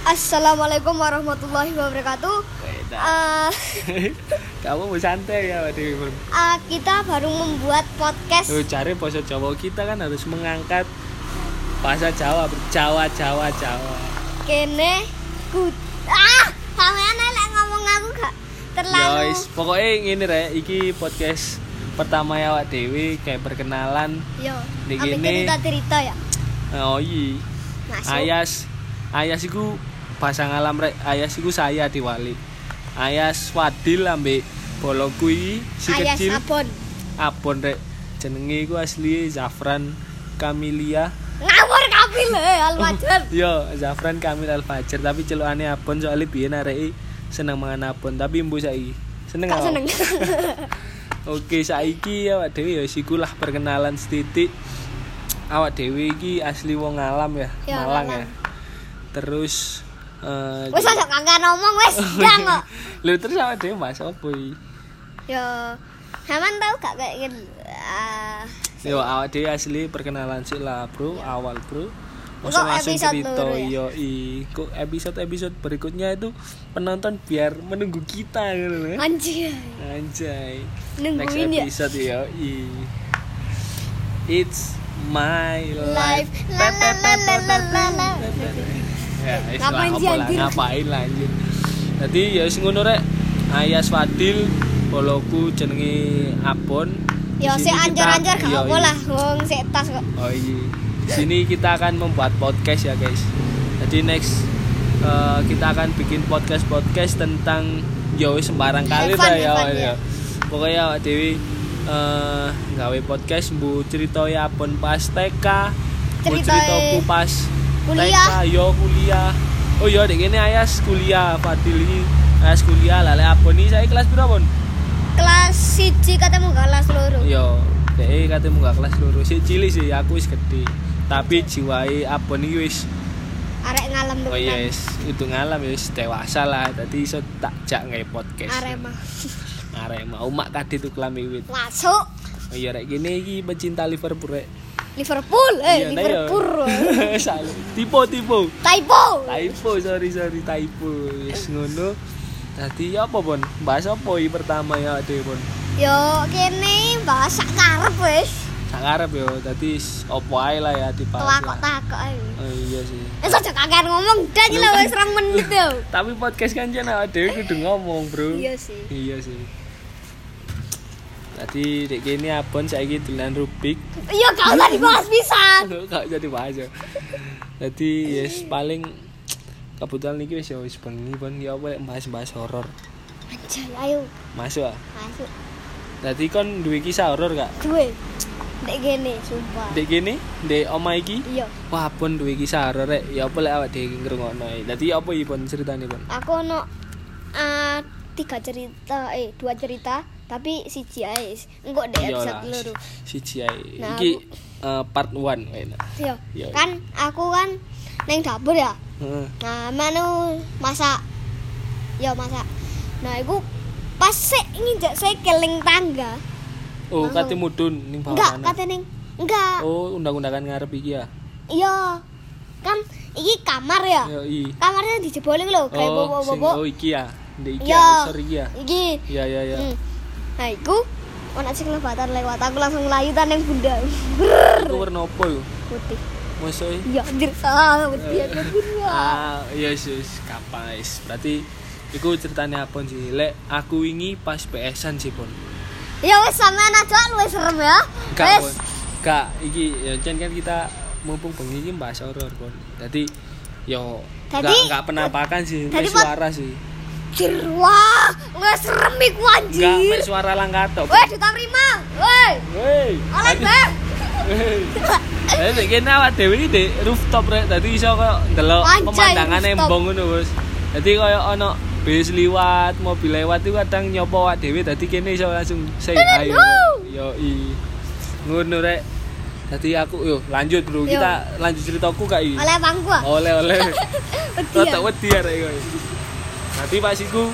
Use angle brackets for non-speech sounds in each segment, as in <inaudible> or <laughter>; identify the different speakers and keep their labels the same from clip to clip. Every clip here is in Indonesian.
Speaker 1: Assalamualaikum warahmatullahi wabarakatuh. Eh, <laughs>
Speaker 2: Kamu mau santai ya
Speaker 1: eh, kita baru membuat podcast.
Speaker 2: Tuh cari bahasa Jawa kita kan harus mengangkat bahasa Jawa. Jawa, Jawa, Jawa.
Speaker 1: Kene ku ah, sampean lek ngomong aku gak terlalu.
Speaker 2: Guys, pokoknya ngene rek, iki podcast pertama ya Wak Dewi kayak perkenalan.
Speaker 1: Yo,
Speaker 2: Di
Speaker 1: ambil
Speaker 2: kene.
Speaker 1: cerita-cerita ya.
Speaker 2: Oh iya. Ayas Ayas iku bahasa ngalam rek. Ayas iku saya diwali. Ayas Wadil ambek boloku iki si
Speaker 1: Ayas
Speaker 2: kecil.
Speaker 1: Abon.
Speaker 2: Abon rek. Jenenge iku asli Zafran Kamilia.
Speaker 1: Ngawur kapil eh Alwajar. <laughs>
Speaker 2: Yo, Zafran Kamil Al Fajar tapi celukane Abon soalnya biyen arek seneng mangan Abon tapi mbu saiki. Seneng
Speaker 1: Gak seneng. <laughs>
Speaker 2: Oke, saiki awak dhewe ya sikulah perkenalan setitik. Awak dhewe iki asli wong alam ya,
Speaker 1: Ya,
Speaker 2: Malang
Speaker 1: Malang.
Speaker 2: ya. Terus eh
Speaker 1: Wis aja kagak ngomong wis <laughs> ndang kok.
Speaker 2: Lho terus awak dhewe mas opo iki?
Speaker 1: Yo, sampean tahu gak kayak? Ah,
Speaker 2: Yo awak dhewe asli perkenalan sih lah, Bro. Awal, Bro. Masa langsung
Speaker 1: episode
Speaker 2: cerita
Speaker 1: ya?
Speaker 2: yo i kok episode-episode berikutnya itu penonton biar menunggu kita gitu. Anjay. Next
Speaker 1: Nungguin ya.
Speaker 2: episode yo i. It's my
Speaker 1: Life.
Speaker 2: life.
Speaker 1: La, la, la, la, la, la, la.
Speaker 2: Ya,
Speaker 1: Ngapain sih, anjir?
Speaker 2: ngapain lah anjir. Jadi ya wis ngono rek. Ayas Fadil boloku jenenge Abon.
Speaker 1: Yo
Speaker 2: sini
Speaker 1: sik anjar-anjar gak
Speaker 2: iya,
Speaker 1: apa
Speaker 2: iya.
Speaker 1: lah, wong sik tas kok.
Speaker 2: Oh iya. Di sini kita akan membuat podcast ya guys. Jadi next eh, kita akan bikin podcast podcast tentang yo wis sembarang kali lah ya.
Speaker 1: Ya.
Speaker 2: ya. Pokoknya Dewi eh gawe podcast bu cerita ya pun pas TK, bu
Speaker 1: Cerita
Speaker 2: ceritaku pas
Speaker 1: kuliah.
Speaker 2: TK, yo kuliah. Oh iya dek ini Ayas kuliah, Fadil ini Ayas kuliah lah lek apa nih saya kelas berapa pun?
Speaker 1: Kelas 1 katemu kelas loro.
Speaker 2: Yo, dek katemu gak kelas loro sih cilik sih aku wis gede. Tapi jiwai apa nih wis
Speaker 1: Arek ngalem
Speaker 2: Oh iya wis itu ngalam ya wis dewasa lah. Tadi iso tak jak ngai podcast.
Speaker 1: Arema.
Speaker 2: Arema umak kadi tuh kelam wiwit.
Speaker 1: Masuk
Speaker 2: Oh iya rek gini iki pecinta Liverpool rek.
Speaker 1: Liverpool, eh
Speaker 2: Iya.
Speaker 1: Liverpool. <laughs>
Speaker 2: Salah. Tipu tipu.
Speaker 1: Typo.
Speaker 2: Typo sorry sorry typo. Wis ngono. Tadi apa pun? Bahas apa iki pertama ya Ade pun?
Speaker 1: Yo kene bahasa karep wis.
Speaker 2: Sak arep yo tadi opo ae lah ya dibahas. lah.
Speaker 1: Takok-takok ae.
Speaker 2: Oh iya sih.
Speaker 1: Wis aja kakean ngomong, dah iki lah wis 2 menit yo. <laughs>
Speaker 2: Tapi podcast kan awake dhewe kudu ngomong, Bro.
Speaker 1: Iya sih.
Speaker 2: Iya sih. Tadi dek gini abon saiki dolan Rubik.
Speaker 1: Iya gak usah dibahas pisan. <laughs>
Speaker 2: Gak jadi bahas ya. Jadi yes paling kebetulan niki wis ya wis bengi pun ya apa lek bahas-bahas horor.
Speaker 1: Anjay, ayo
Speaker 2: Masuk ah.
Speaker 1: masuk.
Speaker 2: Dadi kon duwe kisah horor gak?
Speaker 1: Duwe. Dek gene, sumpah.
Speaker 2: Dek gini, dek oma iki.
Speaker 1: Iya.
Speaker 2: Wah, pun duwe kisah horor rek. Ya apa lek awak dhewe ngrungokno. Dadi apa iki pun ceritane pun?
Speaker 1: Aku ono eh, tiga cerita, eh dua cerita, tapi ae. Engko
Speaker 2: Iya
Speaker 1: episode loro.
Speaker 2: Ae.
Speaker 1: Nah,
Speaker 2: Iki eh, part 1 enak.
Speaker 1: Iya.
Speaker 2: Iya.
Speaker 1: Kan aku kan neng dapur ya.
Speaker 2: Heeh.
Speaker 1: Nah, manu masak. Ya masak. Nah, iku pas sik nginjak saya keling tangga.
Speaker 2: Oh,
Speaker 1: Langsung.
Speaker 2: kate mudun ning bawah
Speaker 1: Enggak, neng. Enggak.
Speaker 2: Oh, undang-undangan ngarep iki ya.
Speaker 1: Iya. Kan iki kamar ya.
Speaker 2: Yo i.
Speaker 1: Kamarnya dijebolin lho, kayak
Speaker 2: Oh,
Speaker 1: bobo-bobo.
Speaker 2: oh iki ya. Ndek iki
Speaker 1: Iya.
Speaker 2: ya, iki ya.
Speaker 1: Iki.
Speaker 2: Iya iya iya.
Speaker 1: Hmm. Nah, iku ana sing lebatan lewat aku langsung melayu tan nang bunda.
Speaker 2: Iku warna apa yo?
Speaker 1: Putih.
Speaker 2: Masa?
Speaker 1: Ya anjir salah putih aku bunda.
Speaker 2: Ah, iya sis, kapais. Berarti iku ceritane apa sih? Lek aku wingi pas PS-an sih, Pon.
Speaker 1: Ya wis sampean aja luwih serem ya.
Speaker 2: Gak,
Speaker 1: Wis.
Speaker 2: Pon. Gak, iki ya kan kita mumpung bengi iki bahas horor, Pon. Dadi yo
Speaker 1: Dadi-
Speaker 2: gak gak penampakan sih, suara sih.
Speaker 1: Anjir, wah, nggak serem iku
Speaker 2: Gak
Speaker 1: anjir.
Speaker 2: mek suara langkat tok.
Speaker 1: Weh, diterima. Weh,
Speaker 2: Wey.
Speaker 1: oleh bang.
Speaker 2: Jadi nek kene awak dhewe iki di rooftop rek. Dadi iso koyo ndelok
Speaker 1: Anjay,
Speaker 2: pemandangan
Speaker 1: rooftop.
Speaker 2: embong ngono, Bos. Dadi koyo ana bis liwat, mobil lewat itu kadang nyopo awak dhewe dadi kene iso langsung say hi. Yo i. Ngono rek. Dadi aku yo lanjut bro, kita lanjut ceritaku kak i.
Speaker 1: Oleh bangku.
Speaker 2: Oleh oleh. <laughs>
Speaker 1: Wedi ya?
Speaker 2: Rada wedi arek kowe. Dadi pas iku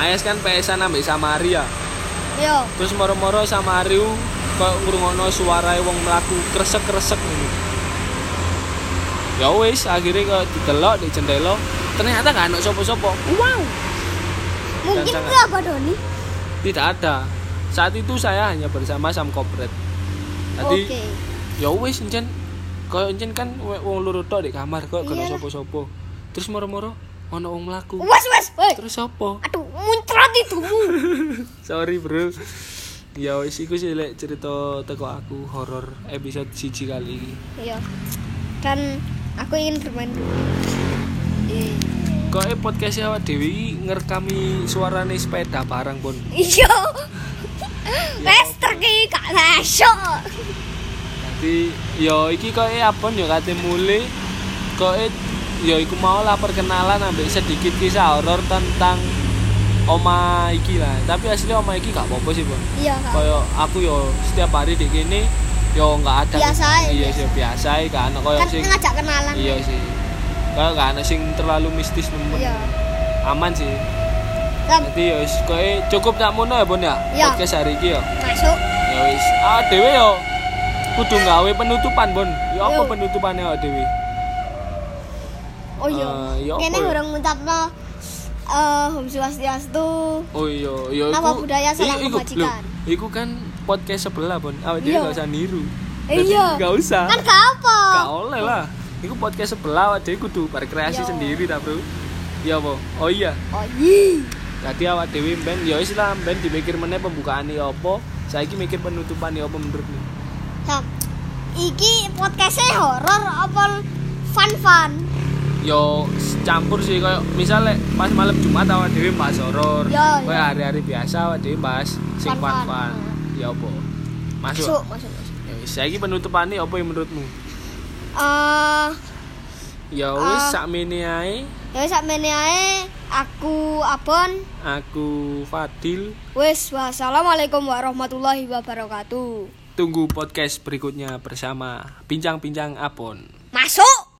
Speaker 2: Ayas kan PS-an ambek sama Arya.
Speaker 1: Yo.
Speaker 2: Terus moro-moro sama Ariu kok ngrungokno suarae wong mlaku kresek-kresek ngono. ya wis akhirnya kok didelok di jendela ternyata nggak ada sopo-sopo wow
Speaker 1: Mungkin
Speaker 2: sangat.
Speaker 1: ke apa Doni?
Speaker 2: tidak ada saat itu saya hanya bersama sam kopret tadi
Speaker 1: Oke.
Speaker 2: ya wis encen kaya encen kan wong loro tok di kamar kok gak ada sopo-sopo terus moro-moro ono wong mlaku
Speaker 1: Wes wes,
Speaker 2: terus sopo
Speaker 1: Aduh, muncrat hidungmu. <laughs>
Speaker 2: sorry bro ya wis iku sih lek cerita teko aku horor episode siji kali ini
Speaker 1: Iya. Dan aku ingin bermain dulu. Iya.
Speaker 2: kok e podcast awak dewi ngerekami suarane sepeda barang pun
Speaker 1: Iya. <laughs> Wes terki gak lesok.
Speaker 2: Jadi yo iki kok e apon yo kate mule kok yo iku mau lah perkenalan ambek sedikit kisah horor tentang oma iki lah. Tapi asli oma iki gak apa-apa sih, Bang.
Speaker 1: Iya.
Speaker 2: Kaya aku yo setiap hari di kene yo nggak ada
Speaker 1: Biasa
Speaker 2: iya sih biasa gak ana
Speaker 1: Kan
Speaker 2: sing
Speaker 1: ngajak kenalan.
Speaker 2: iya sih. Kayak gak ana sing terlalu mistis nemen.
Speaker 1: Iya.
Speaker 2: Aman sih.
Speaker 1: Kan
Speaker 2: Jadi yo wis koe cukup tak mono ya, Bon ya.
Speaker 1: Iya.
Speaker 2: Podcast hari iki yo.
Speaker 1: masuk.
Speaker 2: Ya wis, ah dhewe yo kudu gawe penutupan, Bon. Ya apa
Speaker 1: Yo.
Speaker 2: penutupane awak dhewe?
Speaker 1: Oh iya.
Speaker 2: Iya apa
Speaker 1: Kene
Speaker 2: ya?
Speaker 1: urung ngucapno eh Om Swastiastu.
Speaker 2: Oh iya, ya
Speaker 1: Nama budaya salam
Speaker 2: i- iku,
Speaker 1: kebajikan.
Speaker 2: Iku kan podcast sebelah, Bon. Awak dhewe
Speaker 1: Iya.
Speaker 2: gak usah niru.
Speaker 1: Eh, iya.
Speaker 2: Gak usah.
Speaker 1: Kan gak apa.
Speaker 2: Gak oleh lah. Iku podcast sebelah awak dhewe kudu berkreasi
Speaker 1: Iya.
Speaker 2: sendiri ta, Bro. Iya apa? Oh iya.
Speaker 1: Oh iya.
Speaker 2: Jadi awak dhewe ben ya wis lah ben dipikir meneh pembukaane apa. Saiki mikir penutupane apa menurutmu?
Speaker 1: Sam, iki podcastnya horor apa fun-fun?
Speaker 2: Yo campur sih kayak misalnya pas malam Jumat awak dhewe bahas horor.
Speaker 1: Ya,
Speaker 2: Kayak
Speaker 1: ya.
Speaker 2: hari-hari biasa awak dhewe bahas sing
Speaker 1: Fun-fun.
Speaker 2: fun-fun. Ya apa? Masuk.
Speaker 1: Masuk, masuk, masuk.
Speaker 2: Ya saiki penutupane apa yang menurutmu?
Speaker 1: Eh,
Speaker 2: Ya wis
Speaker 1: Ah.
Speaker 2: sakmene ae
Speaker 1: ya wis sakmene ae aku Abon.
Speaker 2: aku Fadil
Speaker 1: Wis, wassalamualaikum warahmatullahi wabarakatuh.
Speaker 2: tunggu podcast berikutnya bersama bincang-bincang Apon.
Speaker 1: Masuk.